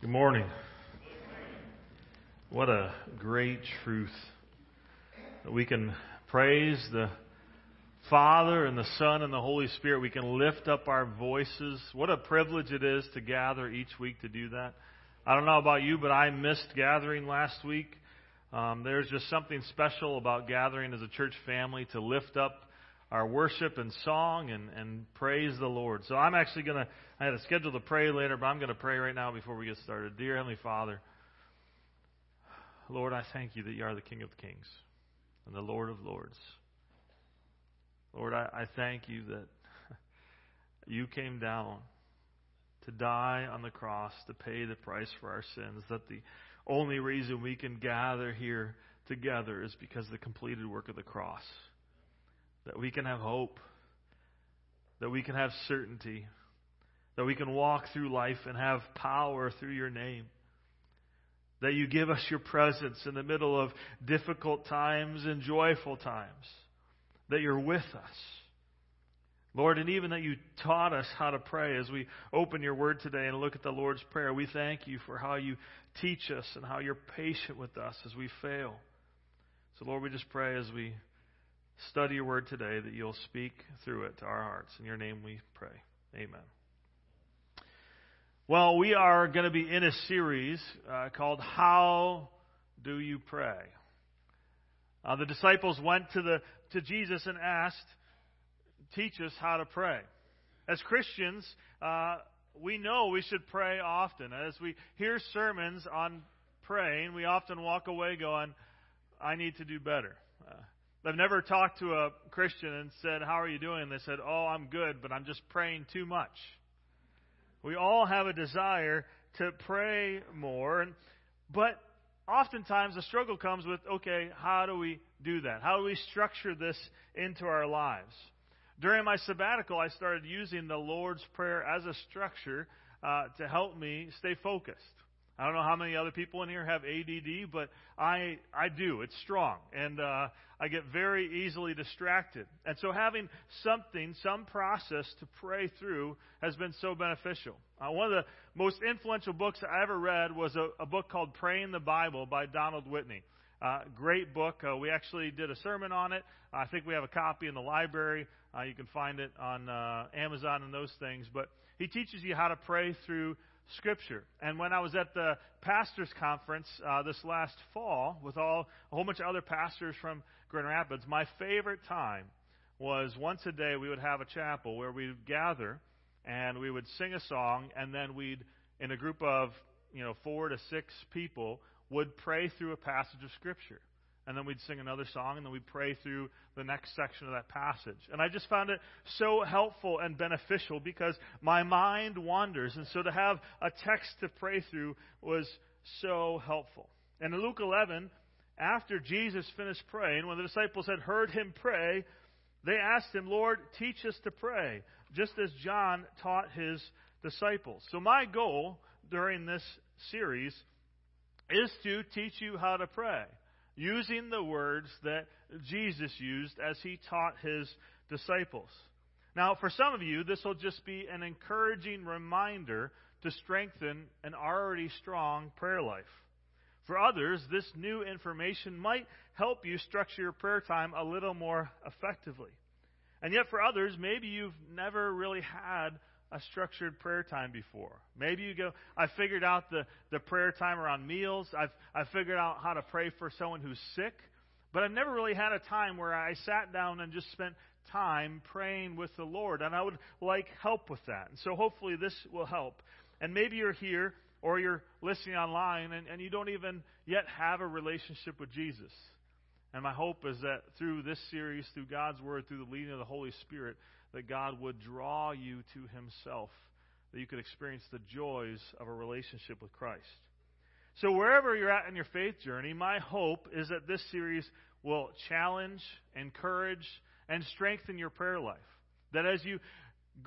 Good morning. What a great truth that we can praise the Father and the Son and the Holy Spirit. We can lift up our voices. What a privilege it is to gather each week to do that. I don't know about you, but I missed gathering last week. Um, there's just something special about gathering as a church family to lift up our worship and song and, and praise the Lord. So I'm actually going to, I had a schedule to pray later, but I'm going to pray right now before we get started. Dear Heavenly Father, Lord, I thank you that you are the King of Kings and the Lord of Lords. Lord, I, I thank you that you came down to die on the cross to pay the price for our sins, that the only reason we can gather here together is because of the completed work of the cross that we can have hope, that we can have certainty, that we can walk through life and have power through your name. That you give us your presence in the middle of difficult times and joyful times. That you're with us. Lord, and even that you taught us how to pray as we open your word today and look at the Lord's Prayer. We thank you for how you teach us and how you're patient with us as we fail. So, Lord, we just pray as we study your word today that you'll speak through it to our hearts. In your name we pray. Amen. Well, we are going to be in a series uh, called How Do You Pray? Uh, the disciples went to, the, to Jesus and asked, Teach us how to pray. As Christians, uh, we know we should pray often. As we hear sermons on praying, we often walk away going, I need to do better. I've never talked to a Christian and said, How are you doing? They said, Oh, I'm good, but I'm just praying too much. We all have a desire to pray more, but oftentimes the struggle comes with okay, how do we do that? How do we structure this into our lives? During my sabbatical, I started using the Lord's Prayer as a structure uh, to help me stay focused. I don't know how many other people in here have ADD, but I I do. It's strong, and uh, I get very easily distracted. And so having something, some process to pray through, has been so beneficial. Uh, one of the most influential books I ever read was a, a book called "Praying the Bible" by Donald Whitney. Uh, great book. Uh, we actually did a sermon on it. I think we have a copy in the library. Uh, you can find it on uh, Amazon and those things. But he teaches you how to pray through Scripture. And when I was at the pastors' conference uh, this last fall with all a whole bunch of other pastors from Grand Rapids, my favorite time was once a day we would have a chapel where we'd gather and we would sing a song, and then we'd, in a group of you know four to six people, would pray through a passage of Scripture and then we'd sing another song, and then we'd pray through the next section of that passage. And I just found it so helpful and beneficial because my mind wanders, and so to have a text to pray through was so helpful. And in Luke 11, after Jesus finished praying, when the disciples had heard him pray, they asked him, Lord, teach us to pray, just as John taught his disciples. So my goal during this series is to teach you how to pray using the words that Jesus used as he taught his disciples. Now, for some of you, this will just be an encouraging reminder to strengthen an already strong prayer life. For others, this new information might help you structure your prayer time a little more effectively. And yet, for others, maybe you've never really had a structured prayer time before. Maybe you go, I figured out the, the prayer time around meals. I've, i figured out how to pray for someone who's sick. But I've never really had a time where I sat down and just spent time praying with the Lord. And I would like help with that. And so hopefully this will help. And maybe you're here or you're listening online and, and you don't even yet have a relationship with Jesus. And my hope is that through this series, through God's Word, through the leading of the Holy Spirit, that God would draw you to Himself, that you could experience the joys of a relationship with Christ. So, wherever you're at in your faith journey, my hope is that this series will challenge, encourage, and strengthen your prayer life. That as you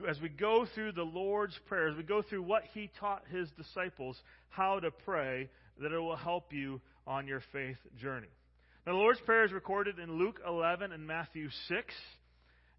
as we go through the Lord's Prayer, as we go through what He taught His disciples how to pray, that it will help you on your faith journey. Now, the Lord's Prayer is recorded in Luke 11 and Matthew 6.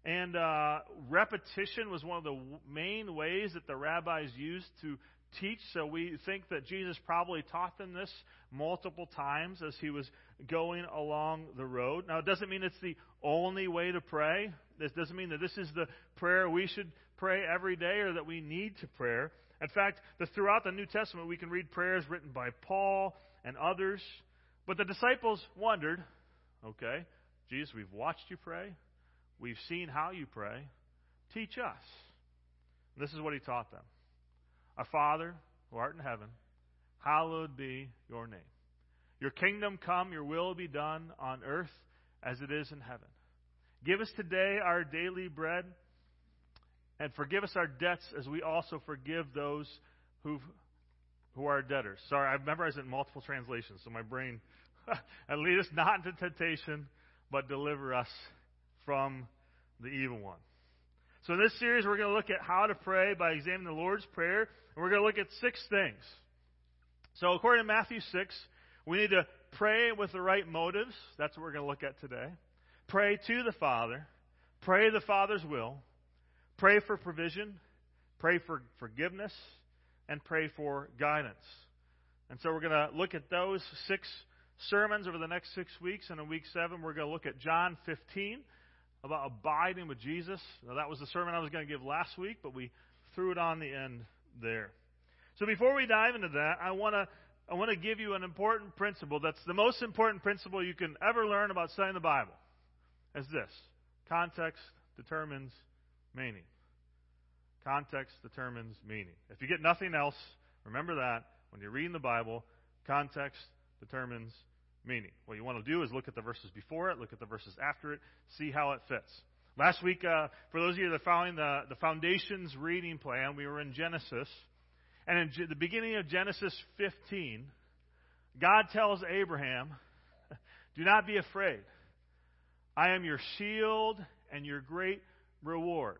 And uh, repetition was one of the main ways that the rabbis used to teach, so we think that Jesus probably taught them this multiple times as he was going along the road. Now, it doesn't mean it's the only way to pray. This doesn't mean that this is the prayer we should pray every day or that we need to pray. In fact, the, throughout the New Testament, we can read prayers written by Paul and others. But the disciples wondered okay, Jesus, we've watched you pray, we've seen how you pray. Teach us. And this is what he taught them Our Father, who art in heaven, hallowed be your name. Your kingdom come, your will be done on earth as it is in heaven. Give us today our daily bread, and forgive us our debts as we also forgive those who who are debtors. Sorry, I've memorized it in multiple translations, so my brain. and lead us not into temptation, but deliver us from the evil one. So in this series, we're going to look at how to pray by examining the Lord's Prayer, and we're going to look at six things. So according to Matthew 6, we need to pray with the right motives. That's what we're going to look at today. Pray to the Father. Pray the Father's will. Pray for provision. Pray for forgiveness. And pray for guidance. And so we're going to look at those six sermons over the next six weeks. And in week seven, we're going to look at John 15 about abiding with Jesus. Now, that was the sermon I was going to give last week, but we threw it on the end there. So before we dive into that, I want to I want to give you an important principle that's the most important principle you can ever learn about studying the Bible. Is this context determines meaning. Context determines meaning. If you get nothing else, remember that when you're reading the Bible, context determines meaning. What you want to do is look at the verses before it, look at the verses after it, see how it fits. Last week, uh, for those of you that are following the, the Foundations reading plan, we were in Genesis. And in G- the beginning of Genesis 15, God tells Abraham, Do not be afraid. I am your shield and your great reward.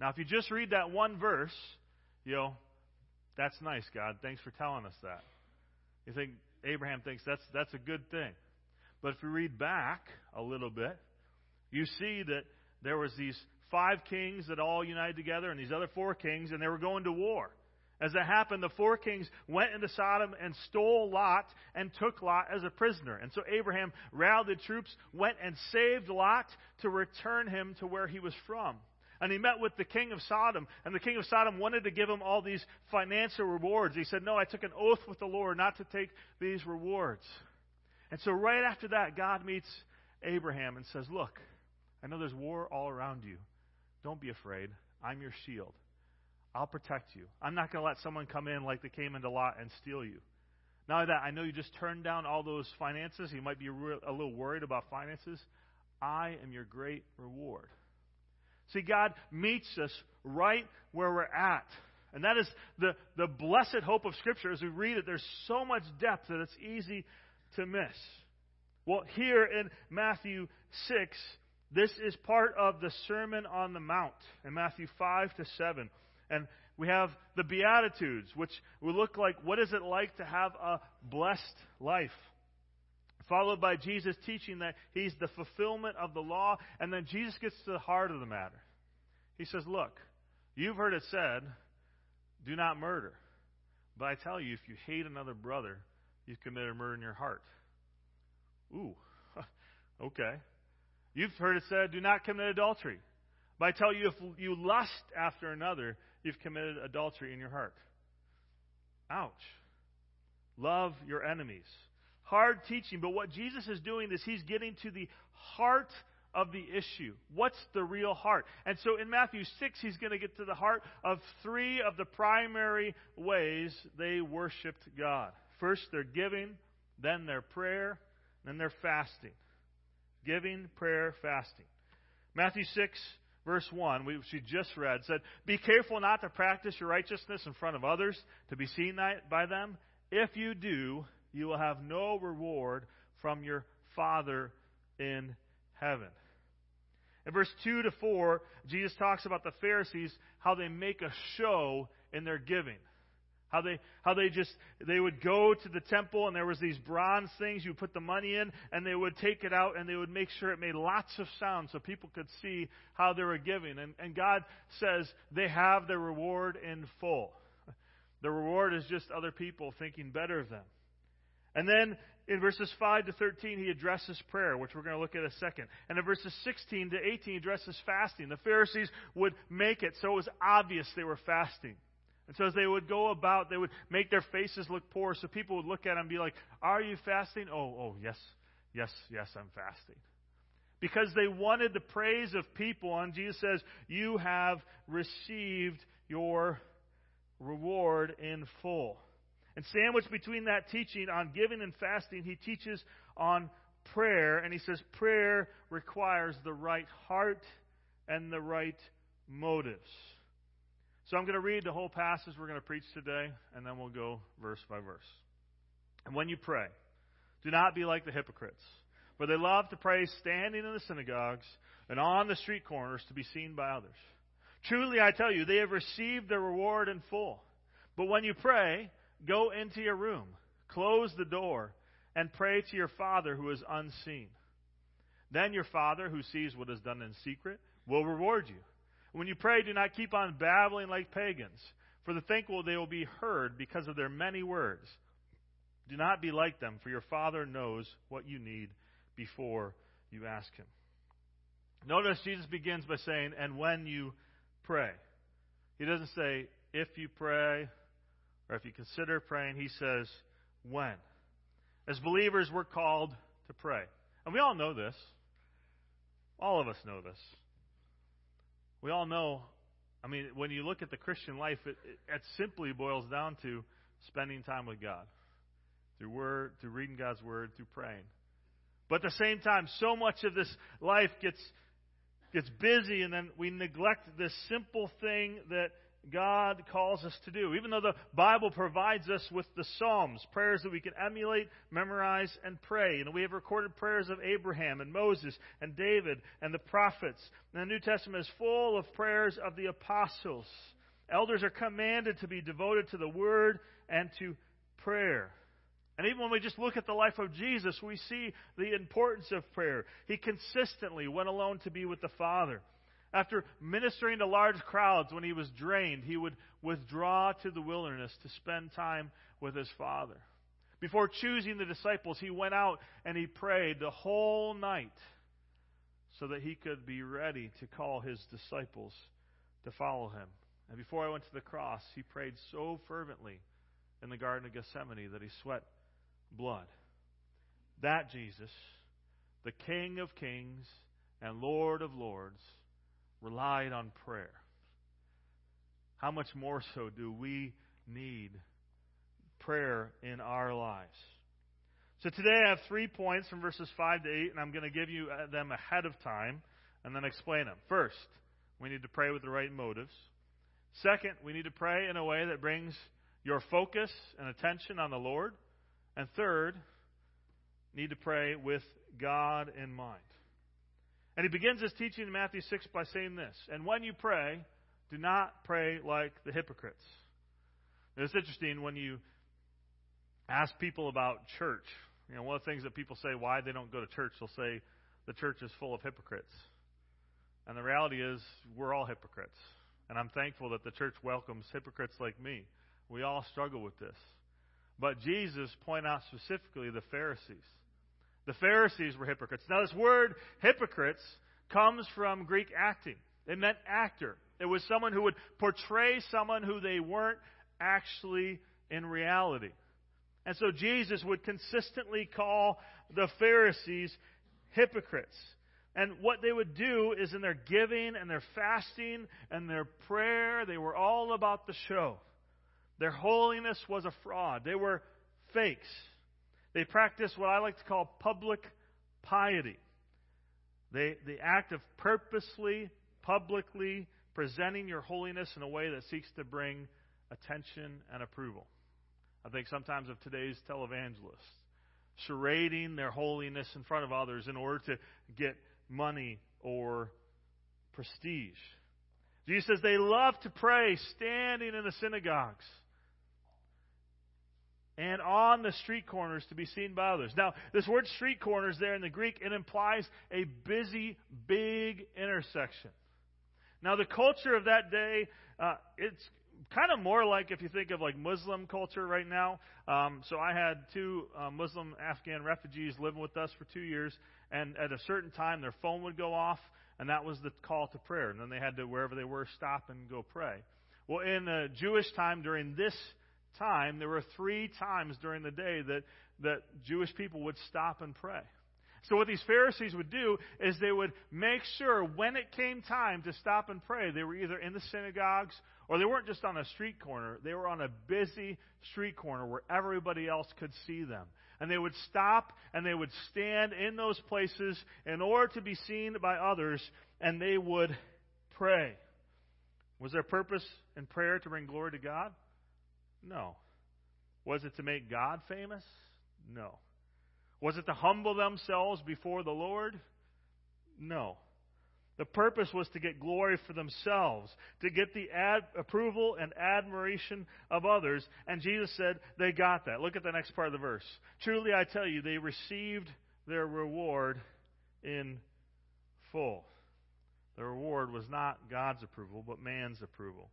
Now, if you just read that one verse, you know, that's nice, God. Thanks for telling us that. You think Abraham thinks that's that's a good thing. But if you read back a little bit, you see that there was these five kings that all united together and these other four kings and they were going to war. As it happened, the four kings went into Sodom and stole Lot and took Lot as a prisoner. And so Abraham rallied the troops, went and saved Lot to return him to where he was from. And he met with the king of Sodom, and the king of Sodom wanted to give him all these financial rewards. He said, No, I took an oath with the Lord not to take these rewards. And so, right after that, God meets Abraham and says, Look, I know there's war all around you. Don't be afraid. I'm your shield. I'll protect you. I'm not going to let someone come in like they came into Lot and steal you. Only that, I know you just turned down all those finances. You might be a little worried about finances. I am your great reward. See, God meets us right where we're at. And that is the, the blessed hope of Scripture. As we read it, there's so much depth that it's easy to miss. Well, here in Matthew 6, this is part of the Sermon on the Mount in Matthew 5 to 7. And we have the Beatitudes, which will look like what is it like to have a blessed life followed by Jesus teaching that he's the fulfillment of the law, and then Jesus gets to the heart of the matter. He says, Look, you've heard it said, do not murder. But I tell you, if you hate another brother, you've committed murder in your heart. Ooh, okay. You've heard it said, do not commit adultery. But I tell you, if you lust after another, you've committed adultery in your heart. Ouch. Love your enemies hard teaching, but what Jesus is doing is he's getting to the heart of the issue. What's the real heart? And so in Matthew 6, he's going to get to the heart of three of the primary ways they worshiped God. First, they're giving, then their prayer, then their fasting. Giving, prayer, fasting. Matthew 6, verse 1, which we just read, said, Be careful not to practice your righteousness in front of others to be seen by them. If you do, you will have no reward from your Father in heaven. In verse 2 to 4, Jesus talks about the Pharisees, how they make a show in their giving. How they, how they just, they would go to the temple and there was these bronze things, you put the money in and they would take it out and they would make sure it made lots of sound so people could see how they were giving. And, and God says they have their reward in full. The reward is just other people thinking better of them. And then in verses 5 to 13, he addresses prayer, which we're going to look at in a second. And in verses 16 to 18, he addresses fasting. The Pharisees would make it so it was obvious they were fasting. And so as they would go about, they would make their faces look poor, so people would look at them and be like, Are you fasting? Oh, oh, yes, yes, yes, I'm fasting. Because they wanted the praise of people, and Jesus says, You have received your reward in full. And sandwiched between that teaching on giving and fasting, he teaches on prayer, and he says prayer requires the right heart and the right motives. So I'm going to read the whole passage we're going to preach today, and then we'll go verse by verse. And when you pray, do not be like the hypocrites, for they love to pray standing in the synagogues and on the street corners to be seen by others. Truly, I tell you, they have received their reward in full. But when you pray, go into your room, close the door, and pray to your Father who is unseen. Then your Father, who sees what is done in secret, will reward you. When you pray, do not keep on babbling like pagans, for the thankful they will be heard because of their many words. Do not be like them, for your Father knows what you need before you ask Him. Notice Jesus begins by saying, and when you pray. He doesn't say, if you pray, or if you consider praying, he says, when. As believers, we're called to pray. And we all know this. All of us know this. We all know, I mean, when you look at the Christian life, it, it, simply boils down to spending time with God. Through word, through reading God's word, through praying. But at the same time, so much of this life gets gets busy and then we neglect this simple thing that God calls us to do. Even though the Bible provides us with the Psalms, prayers that we can emulate, memorize, and pray. And we have recorded prayers of Abraham and Moses and David and the prophets. And the New Testament is full of prayers of the apostles. Elders are commanded to be devoted to the Word and to prayer. And even when we just look at the life of Jesus, we see the importance of prayer. He consistently went alone to be with the Father. After ministering to large crowds when he was drained, he would withdraw to the wilderness to spend time with his Father. Before choosing the disciples, he went out and he prayed the whole night so that he could be ready to call his disciples to follow him. And before I went to the cross, he prayed so fervently in the Garden of Gethsemane that he sweat blood. That Jesus, the King of kings and Lord of lords, relied on prayer. How much more so do we need prayer in our lives? So today I have three points from verses 5 to 8, and I'm going to give you uh, them ahead of time and then explain them. First, we need to pray with the right motives. Second, we need to pray in a way that brings your focus and attention on the Lord. And third, need to pray with God in mind. And he begins his teaching in Matthew 6 by saying this And when you pray, do not pray like the hypocrites. Now, It's interesting when you ask people about church. You know, one of the things that people say why they don't go to church, they'll say the church is full of hypocrites. And the reality is, we're all hypocrites. And I'm thankful that the church welcomes hypocrites like me. We all struggle with this. But Jesus pointed out specifically the Pharisees. The Pharisees were hypocrites. Now, this word hypocrites comes from Greek acting. It meant actor. It was someone who would portray someone who they weren't actually in reality. And so Jesus would consistently call the Pharisees hypocrites. And what they would do is in their giving and their fasting and their prayer, they were all about the show. Their holiness was a fraud. They were fakes. They practice what I like to call public piety. They, the act of purposely, publicly presenting your holiness in a way that seeks to bring attention and approval. I think sometimes of today's televangelists, charading their holiness in front of others in order to get money or prestige. Jesus says they love to pray standing in the synagogues and on the street corners to be seen by others. Now, this word street corners there in the Greek, it implies a busy, big intersection. Now, the culture of that day, uh, it's kind of more like if you think of like Muslim culture right now. Um, so I had two uh, Muslim Afghan refugees living with us for two years, and at a certain time their phone would go off, and that was the call to prayer. And then they had to wherever they were stop and go pray. Well, in Jewish time during this time, there were three times during the day that that Jewish people would stop and pray. So what these Pharisees would do is they would make sure when it came time to stop and pray, they were either in the synagogues or they weren't just on a street corner. They were on a busy street corner where everybody else could see them. And they would stop and they would stand in those places in order to be seen by others and they would pray. Was their purpose in prayer to bring glory to God? No. Was it to make God famous? No. Was it to humble themselves before the Lord? No. The purpose was to get glory for themselves, to get the ad- approval and admiration of others. And Jesus said they got that. Look at the next part of the verse. Truly I tell you, they received their reward in full. The reward was not God's approval, but man's approval.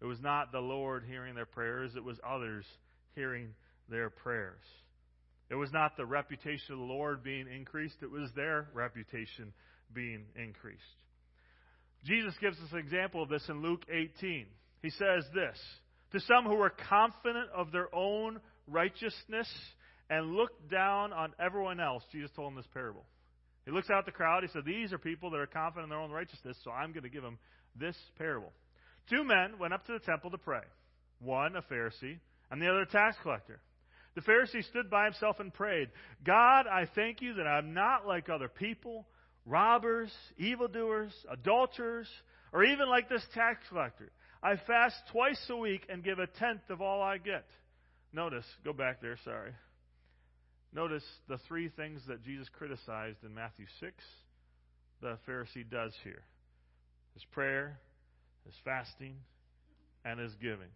It was not the Lord hearing their prayers, it was others hearing their prayers. It was not the reputation of the Lord being increased, it was their reputation being increased. Jesus gives us an example of this in Luke 18. He says this To some who were confident of their own righteousness and looked down on everyone else, Jesus told them this parable. He looks out the crowd. He said, These are people that are confident in their own righteousness, so I'm going to give them this parable. Two men went up to the temple to pray one a Pharisee, and the other a tax collector. The Pharisee stood by himself and prayed, God, I thank you that I'm not like other people robbers, evildoers, adulterers, or even like this tax collector. I fast twice a week and give a tenth of all I get. Notice, go back there, sorry. Notice the three things that Jesus criticized in Matthew 6, the Pharisee does here his prayer, his fasting, and his giving.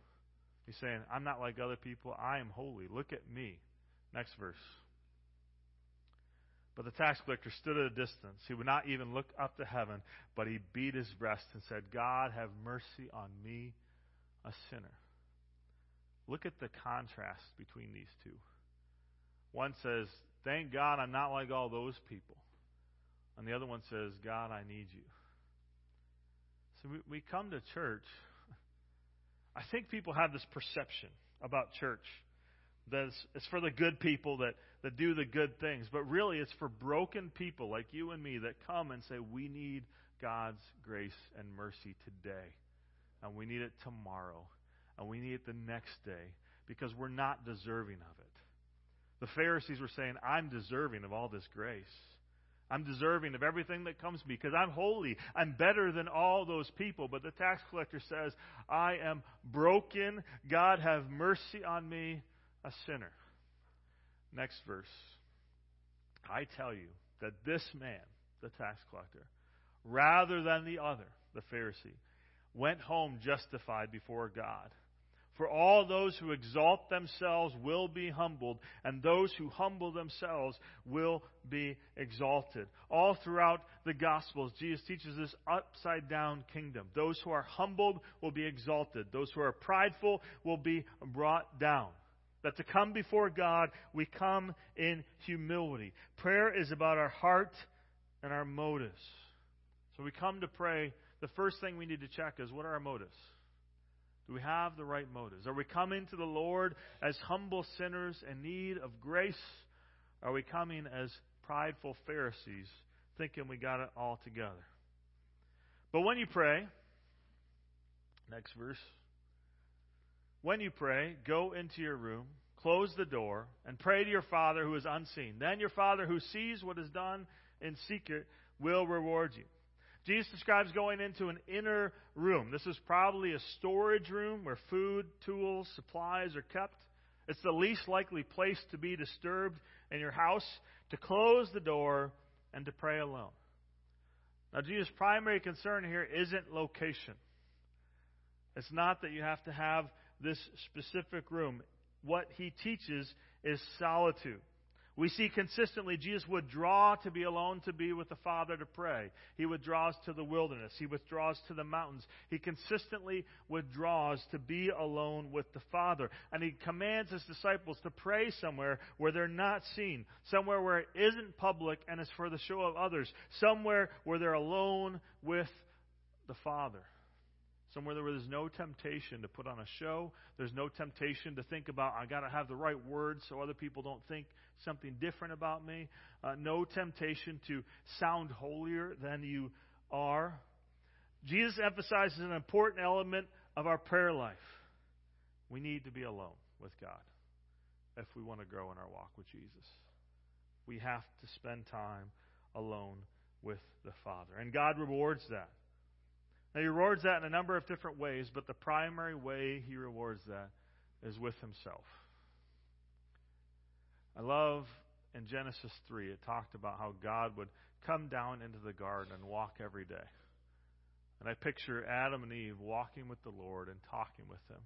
He's saying, I'm not like other people. I am holy. Look at me. Next verse. But the tax collector stood at a distance. He would not even look up to heaven, but he beat his breast and said, God, have mercy on me, a sinner. Look at the contrast between these two. One says, Thank God I'm not like all those people. And the other one says, God, I need you. So we, we come to church. I think people have this perception about church that it's, it's for the good people that that do the good things. But really, it's for broken people like you and me that come and say, We need God's grace and mercy today. And we need it tomorrow. And we need it the next day because we're not deserving of it. The Pharisees were saying, I'm deserving of all this grace. I'm deserving of everything that comes to me because I'm holy. I'm better than all those people. But the tax collector says, I am broken. God, have mercy on me, a sinner. Next verse. I tell you that this man, the tax collector, rather than the other, the Pharisee, went home justified before God. For all those who exalt themselves will be humbled, and those who humble themselves will be exalted. All throughout the Gospels, Jesus teaches this upside down kingdom. Those who are humbled will be exalted, those who are prideful will be brought down. That to come before God, we come in humility. Prayer is about our heart and our motives. So we come to pray. The first thing we need to check is what are our motives? Do we have the right motives? Are we coming to the Lord as humble sinners in need of grace? Are we coming as prideful Pharisees thinking we got it all together? But when you pray, next verse, when you pray, go into your room, close the door, and pray to your Father who is unseen. Then your Father who sees what is done in secret will reward you. Jesus describes going into an inner room. This is probably a storage room where food, tools, supplies are kept. It's the least likely place to be disturbed in your house, to close the door and to pray alone. Now, Jesus' primary concern here isn't location. It's not that you have to have this specific room. What he teaches is solitude. We see consistently Jesus would draw to be alone to be with the Father to pray. He withdraws to the wilderness. He withdraws to the mountains. He consistently withdraws to be alone with the Father. And he commands his disciples to pray somewhere where they're not seen, somewhere where it isn't public and is for the show of others, somewhere where they're alone with the Father. Somewhere where there's no temptation to put on a show. There's no temptation to think about, I got to have the right words so other people don't think something different about me. Uh, no temptation to sound holier than you are. Jesus emphasizes an important element of our prayer life. We need to be alone with God if we want to grow in our walk with Jesus. We have to spend time alone with the Father. And God rewards that. Now, He rewards that in a number of different ways, but the primary way He rewards that is with Himself. I love in Genesis 3, it talked about how God would come down into the garden and walk every day. And I picture Adam and Eve walking with the Lord and talking with Him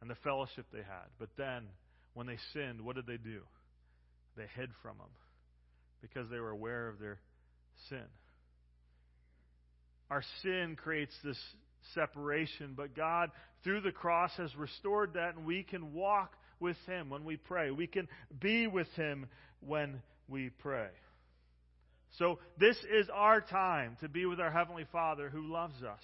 and the fellowship they had. But then, when they sinned, what did they do? They hid from Him because they were aware of their sin. Our sin creates this separation, but God, through the cross, has restored that, and we can walk with Him when we pray. We can be with Him when we pray. So, this is our time to be with our Heavenly Father who loves us.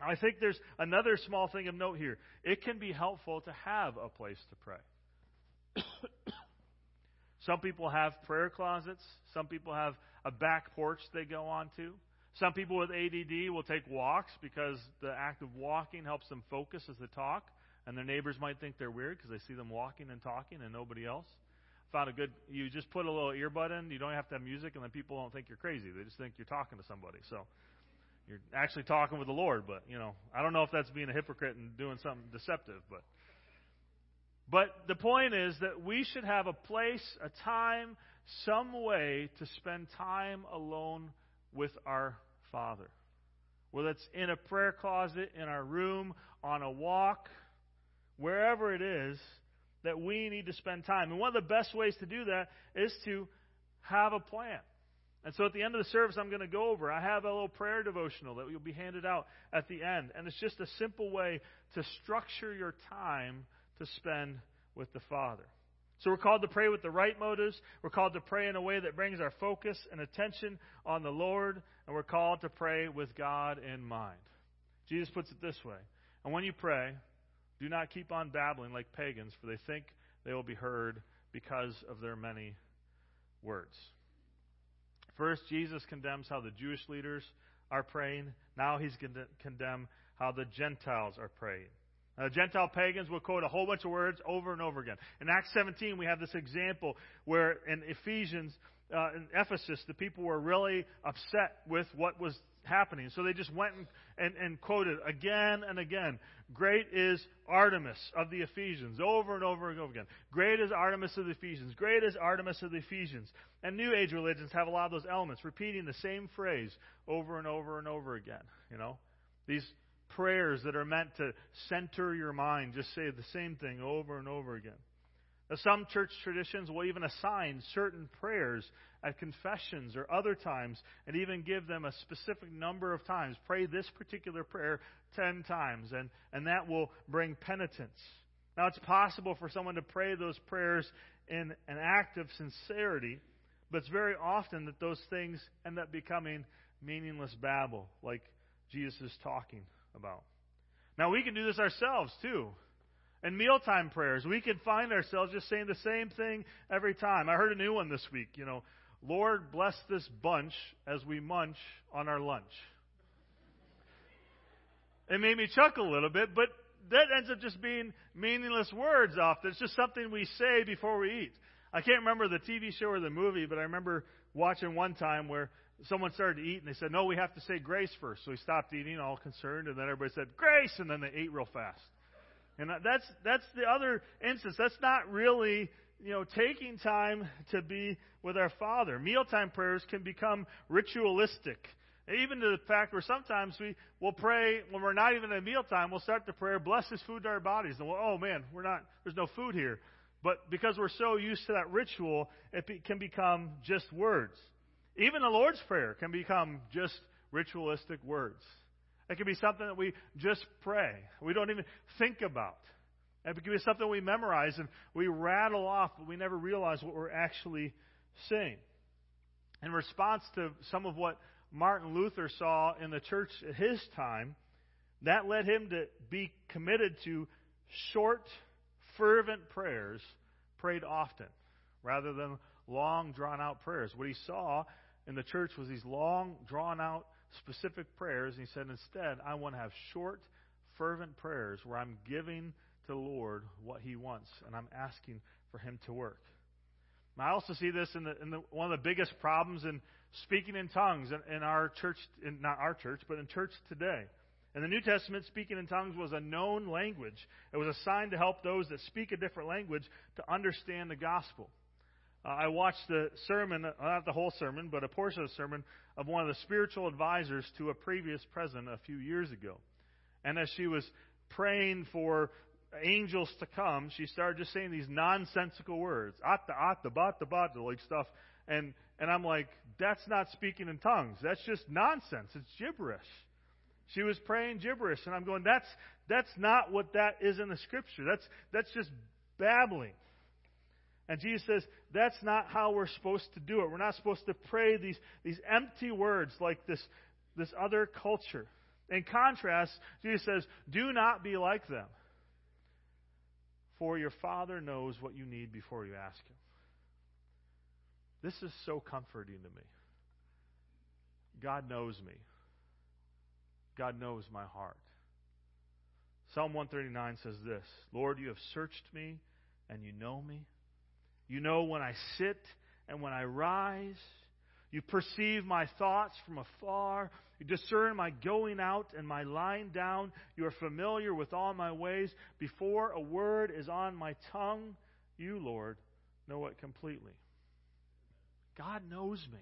I think there's another small thing of note here. It can be helpful to have a place to pray. Some people have prayer closets. Some people have a back porch they go onto. Some people with ADD will take walks because the act of walking helps them focus as they talk, and their neighbors might think they're weird because they see them walking and talking and nobody else. Found a good. You just put a little earbud in. You don't have to have music, and then people don't think you're crazy. They just think you're talking to somebody. So you're actually talking with the Lord. But you know, I don't know if that's being a hypocrite and doing something deceptive, but. But the point is that we should have a place, a time, some way to spend time alone with our Father. Whether it's in a prayer closet, in our room, on a walk, wherever it is, that we need to spend time. And one of the best ways to do that is to have a plan. And so at the end of the service, I'm going to go over. I have a little prayer devotional that will be handed out at the end. And it's just a simple way to structure your time to spend with the Father. So we're called to pray with the right motives. We're called to pray in a way that brings our focus and attention on the Lord. And we're called to pray with God in mind. Jesus puts it this way. And when you pray, do not keep on babbling like pagans, for they think they will be heard because of their many words. First, Jesus condemns how the Jewish leaders are praying. Now he's going to condemn how the Gentiles are praying. Uh, Gentile pagans will quote a whole bunch of words over and over again. In Acts 17, we have this example where in Ephesians, uh, in Ephesus, the people were really upset with what was happening. So they just went and, and, and quoted again and again. Great is Artemis of the Ephesians, over and over and over again. Great is Artemis of the Ephesians. Great is Artemis of the Ephesians. And New Age religions have a lot of those elements, repeating the same phrase over and over and over again. You know, these prayers that are meant to center your mind just say the same thing over and over again. Now, some church traditions will even assign certain prayers at confessions or other times and even give them a specific number of times. Pray this particular prayer 10 times, and, and that will bring penitence. Now, it's possible for someone to pray those prayers in an act of sincerity, but it's very often that those things end up becoming meaningless babble, like Jesus is talking about. Now, we can do this ourselves, too. In mealtime prayers, we can find ourselves just saying the same thing every time. I heard a new one this week, you know, Lord, bless this bunch as we munch on our lunch. It made me chuckle a little bit, but that ends up just being meaningless words often. It's just something we say before we eat. I can't remember the TV show or the movie, but I remember watching one time where someone started to eat and they said, No, we have to say grace first. So he stopped eating, all concerned, and then everybody said, Grace! And then they ate real fast. And that's, that's the other instance. That's not really, you know, taking time to be with our Father. Mealtime prayers can become ritualistic. Even to the fact where sometimes we will pray when we're not even at mealtime, we'll start the prayer, bless this food to our bodies. And we'll, oh man, we're not, there's no food here. But because we're so used to that ritual, it be, can become just words. Even the Lord's Prayer can become just ritualistic words. It can be something that we just pray. We don't even think about. It can be something we memorize and we rattle off, but we never realize what we're actually saying. In response to some of what Martin Luther saw in the church at his time, that led him to be committed to short, fervent prayers prayed often rather than long, drawn out prayers. What he saw in the church was these long, drawn out, specific prayers. And he said, instead, I want to have short, fervent prayers where I'm giving to the Lord what he wants and I'm asking for him to work. I also see this in, the, in the, one of the biggest problems in speaking in tongues in, in our church, in, not our church, but in church today. In the New Testament, speaking in tongues was a known language. It was a sign to help those that speak a different language to understand the gospel. Uh, I watched the sermon, uh, not the whole sermon, but a portion of the sermon of one of the spiritual advisors to a previous president a few years ago. And as she was praying for angels to come, she started just saying these nonsensical words, atta, atta, bata, bata, like stuff. And, and I'm like, that's not speaking in tongues. That's just nonsense. It's gibberish. She was praying gibberish, and I'm going, that's, that's not what that is in the scripture. That's, that's just babbling. And Jesus says, that's not how we're supposed to do it. We're not supposed to pray these, these empty words like this, this other culture. In contrast, Jesus says, do not be like them. For your Father knows what you need before you ask Him. This is so comforting to me. God knows me. God knows my heart. Psalm 139 says this Lord, you have searched me and you know me. You know when I sit and when I rise. You perceive my thoughts from afar. You discern my going out and my lying down. You are familiar with all my ways. Before a word is on my tongue, you, Lord, know it completely. God knows me.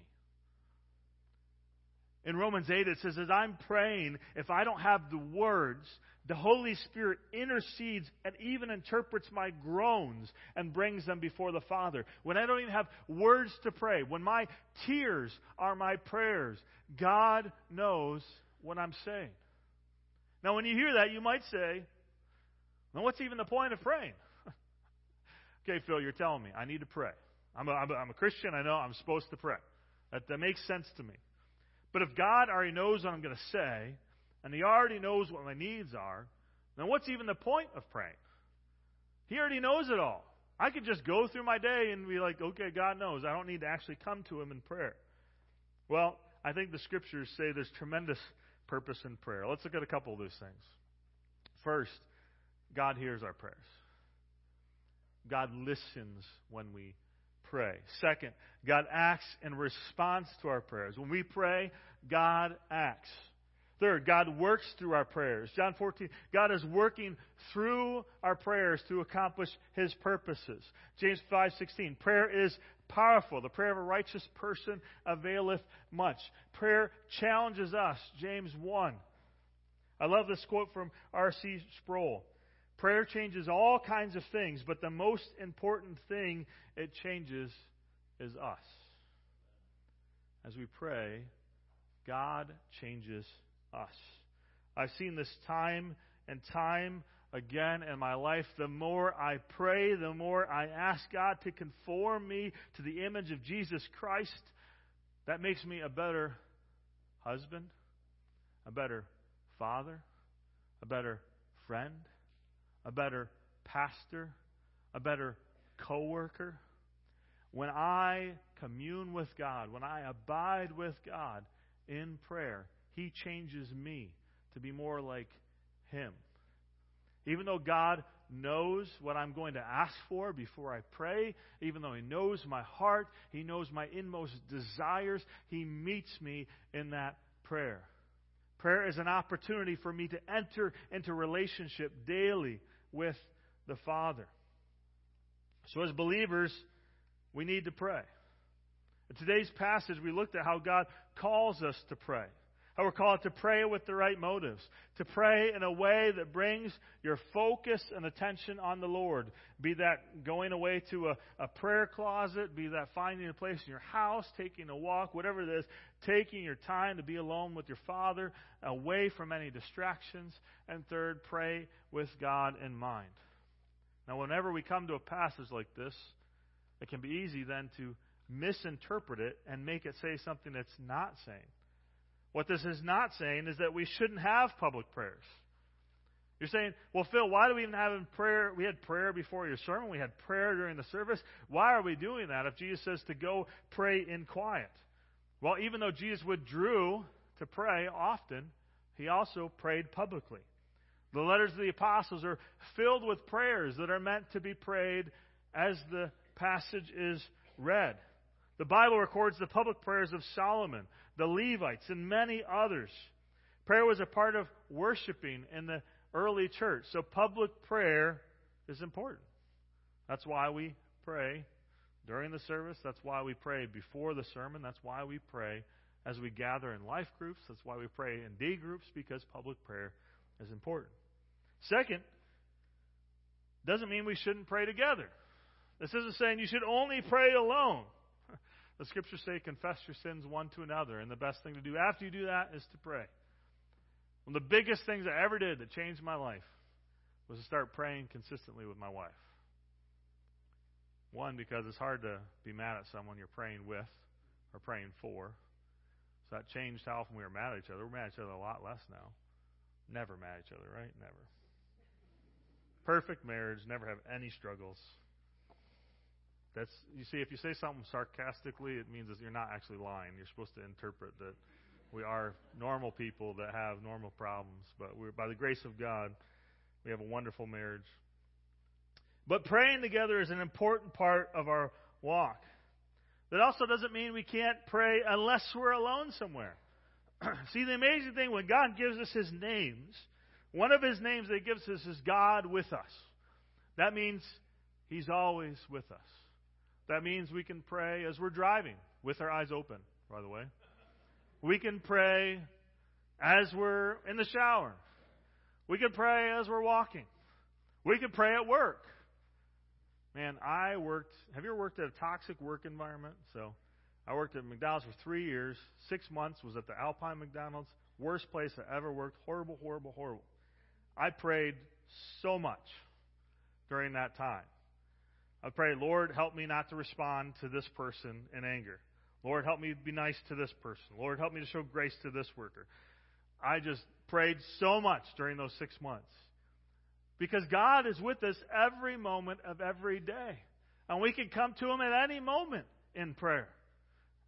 In Romans 8, it says, As I'm praying, if I don't have the words, the Holy Spirit intercedes and even interprets my groans and brings them before the Father. When I don't even have words to pray, when my tears are my prayers, God knows what I'm saying. Now, when you hear that, you might say, Well, what's even the point of praying? okay, Phil, you're telling me I need to pray. I'm a, I'm a, I'm a Christian. I know I'm supposed to pray. That, that makes sense to me. But if God already knows what I'm going to say, and He already knows what my needs are, then what's even the point of praying? He already knows it all. I could just go through my day and be like, okay, God knows. I don't need to actually come to Him in prayer. Well, I think the scriptures say there's tremendous purpose in prayer. Let's look at a couple of those things. First, God hears our prayers. God listens when we pray. Second, God acts in response to our prayers. When we pray, God acts. Third, God works through our prayers. John 14, God is working through our prayers to accomplish his purposes. James 5:16, prayer is powerful. The prayer of a righteous person availeth much. Prayer challenges us. James 1. I love this quote from R.C. Sproul. Prayer changes all kinds of things, but the most important thing it changes is us. As we pray, God changes us. I've seen this time and time again in my life. The more I pray, the more I ask God to conform me to the image of Jesus Christ. That makes me a better husband, a better father, a better friend, a better pastor, a better coworker. When I commune with God, when I abide with God in prayer, He changes me to be more like Him. Even though God knows what I'm going to ask for before I pray, even though He knows my heart, He knows my inmost desires, He meets me in that prayer. Prayer is an opportunity for me to enter into relationship daily with the Father. So, as believers, we need to pray. In today's passage, we looked at how God calls us to pray. How we're called to pray with the right motives, to pray in a way that brings your focus and attention on the Lord. Be that going away to a, a prayer closet, be that finding a place in your house, taking a walk, whatever it is, taking your time to be alone with your Father, away from any distractions. And third, pray with God in mind. Now, whenever we come to a passage like this, it can be easy then to misinterpret it and make it say something that's not saying. What this is not saying is that we shouldn't have public prayers. You're saying, well, Phil, why do we even have prayer? We had prayer before your sermon. We had prayer during the service. Why are we doing that if Jesus says to go pray in quiet? Well, even though Jesus withdrew to pray often, he also prayed publicly. The letters of the apostles are filled with prayers that are meant to be prayed as the passage is read. The Bible records the public prayers of Solomon, the Levites, and many others. Prayer was a part of worshiping in the early church. So public prayer is important. That's why we pray during the service. That's why we pray before the sermon. That's why we pray as we gather in life groups. That's why we pray in D groups because public prayer is important. Second, doesn't mean we shouldn't pray together. This isn't saying you should only pray alone. The scriptures say, confess your sins one to another. And the best thing to do after you do that is to pray. One of the biggest things I ever did that changed my life was to start praying consistently with my wife. One, because it's hard to be mad at someone you're praying with or praying for. So that changed how often we were mad at each other. We're mad at each other a lot less now. Never mad at each other, right? Never. Perfect marriage, never have any struggles. That's you see, if you say something sarcastically, it means that you're not actually lying. You're supposed to interpret that we are normal people that have normal problems, but we're by the grace of God, we have a wonderful marriage. But praying together is an important part of our walk. That also doesn't mean we can't pray unless we're alone somewhere. See, the amazing thing when God gives us His names, one of His names that He gives us is God with us. That means He's always with us. That means we can pray as we're driving with our eyes open, by the way. We can pray as we're in the shower. We can pray as we're walking. We can pray at work. Man, I worked. Have you ever worked at a toxic work environment? So, I worked at McDonald's for three years. Six months was at the Alpine McDonald's. Worst place I ever worked. Horrible, horrible, horrible. I prayed so much during that time. I pray, Lord, help me not to respond to this person in anger. Lord, help me be nice to this person. Lord, help me to show grace to this worker. I just prayed so much during those six months. Because God is with us every moment of every day. And we can come to Him at any moment in prayer.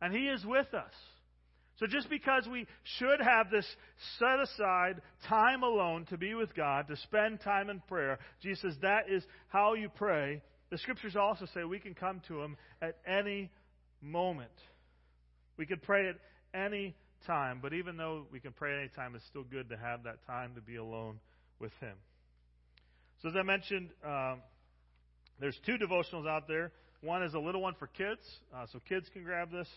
And He is with us. So just because we should have this set aside time alone to be with God, to spend time in prayer, Jesus that is how you pray the scriptures also say we can come to Him at any moment. We can pray at any time, but even though we can pray at any time, it's still good to have that time to be alone with Him. So, as I mentioned, um, there's two devotionals out there. One is a little one for kids, uh, so kids can grab this.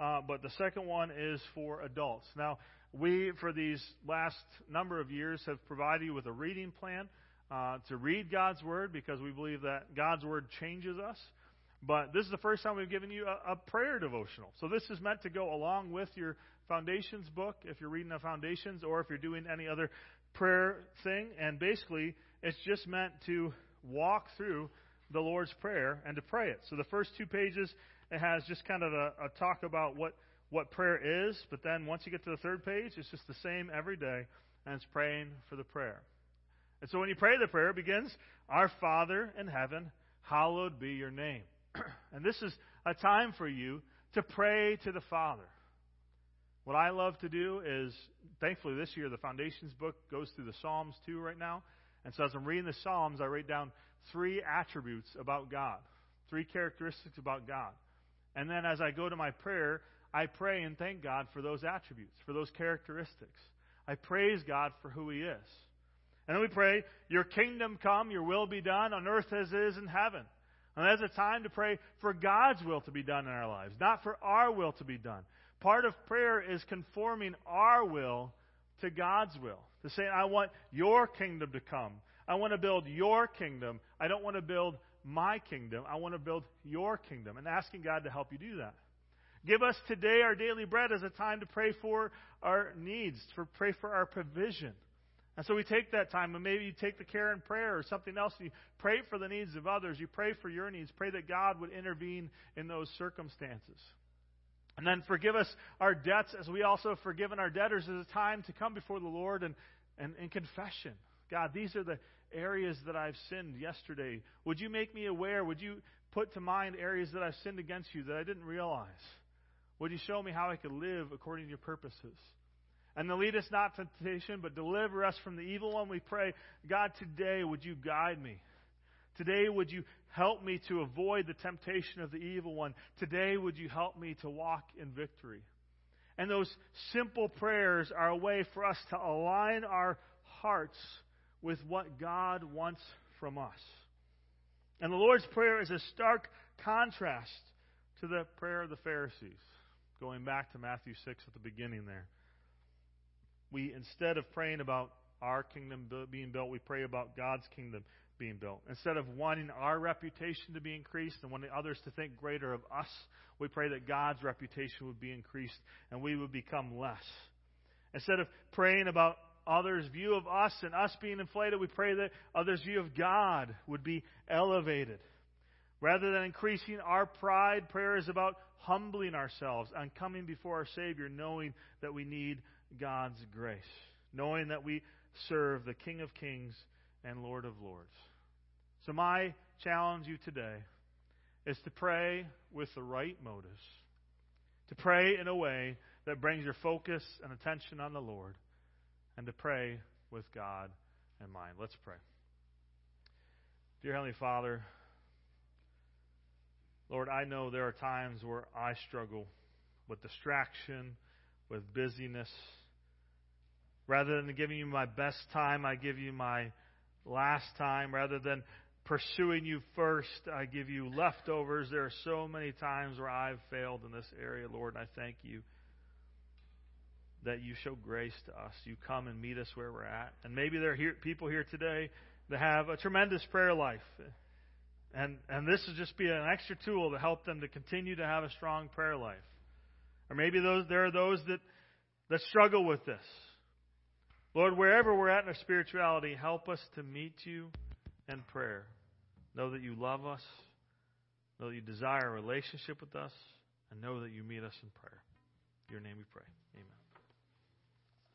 Uh, but the second one is for adults. Now, we, for these last number of years, have provided you with a reading plan uh, to read God's Word because we believe that God's Word changes us. But this is the first time we've given you a, a, prayer devotional. So this is meant to go along with your foundations book if you're reading the foundations or if you're doing any other prayer thing. And basically, it's just meant to walk through the Lord's Prayer and to pray it. So the first two pages, it has just kind of a, a talk about what, what prayer is. But then once you get to the third page, it's just the same every day, and it's praying for the prayer. And so when you pray the prayer, it begins, Our Father in heaven, hallowed be your name. and this is a time for you to pray to the Father. What I love to do is, thankfully this year, the Foundations book goes through the Psalms too right now. And so as I'm reading the Psalms, I write down three attributes about God, three characteristics about God. And then as I go to my prayer, I pray and thank God for those attributes, for those characteristics. I praise God for who He is. And then we pray, Your kingdom come, your will be done on earth as it is in heaven. And that's a time to pray for God's will to be done in our lives, not for our will to be done. part of prayer is conforming our will to God's will. To say, I want your kingdom to come. I want to build your kingdom. I don't want to build my kingdom. I want to build your kingdom. And asking God to help you do that. Give us today our daily bread as a time to pray for our needs, to pray for our provision. And so we take that time, and maybe you take the care and prayer or something else. You pray for the needs of others. You pray for your needs. Pray that God would intervene in those circumstances. And then forgive us our debts as we also have forgiven our debtors as a time to come before the Lord and, and, and confession. God, these are the areas that I've sinned yesterday. Would you make me aware? Would you put to mind areas that I've sinned against you that I didn't realize? Would you show me how I could live according to your purposes? And then lead us not to temptation, but deliver us from the evil one, we pray. God, today would you guide me? Today would you help me to avoid the temptation of the evil one? Today would you help me to walk in victory? And those simple prayers are a way for us to align our hearts with what God wants from us. And the Lord's Prayer is a stark contrast to the prayer of the Pharisees, going back to Matthew 6 at the beginning there we instead of praying about our kingdom being built, we pray about God's kingdom being built. Instead of wanting our reputation to be increased and wanting others to think greater of us, we pray that God's reputation would be increased and we would become less. Instead of praying about others' view of us and us being inflated, we pray that others' view of God would be elevated. Rather than increasing our pride, prayer is about humbling ourselves and coming before our Savior, knowing that we need God's grace, knowing that we serve the King of Kings and Lord of Lords. So, my challenge you today is to pray with the right motives, to pray in a way that brings your focus and attention on the Lord, and to pray with God in mind. Let's pray. Dear Heavenly Father, Lord, I know there are times where I struggle with distraction, with busyness. Rather than giving you my best time, I give you my last time. Rather than pursuing you first, I give you leftovers. There are so many times where I've failed in this area, Lord, and I thank you that you show grace to us. You come and meet us where we're at. And maybe there are here, people here today that have a tremendous prayer life. And, and this will just be an extra tool to help them to continue to have a strong prayer life. Or maybe those, there are those that, that struggle with this. Lord, wherever we're at in our spirituality, help us to meet you in prayer. Know that you love us, know that you desire a relationship with us, and know that you meet us in prayer. In your name we pray.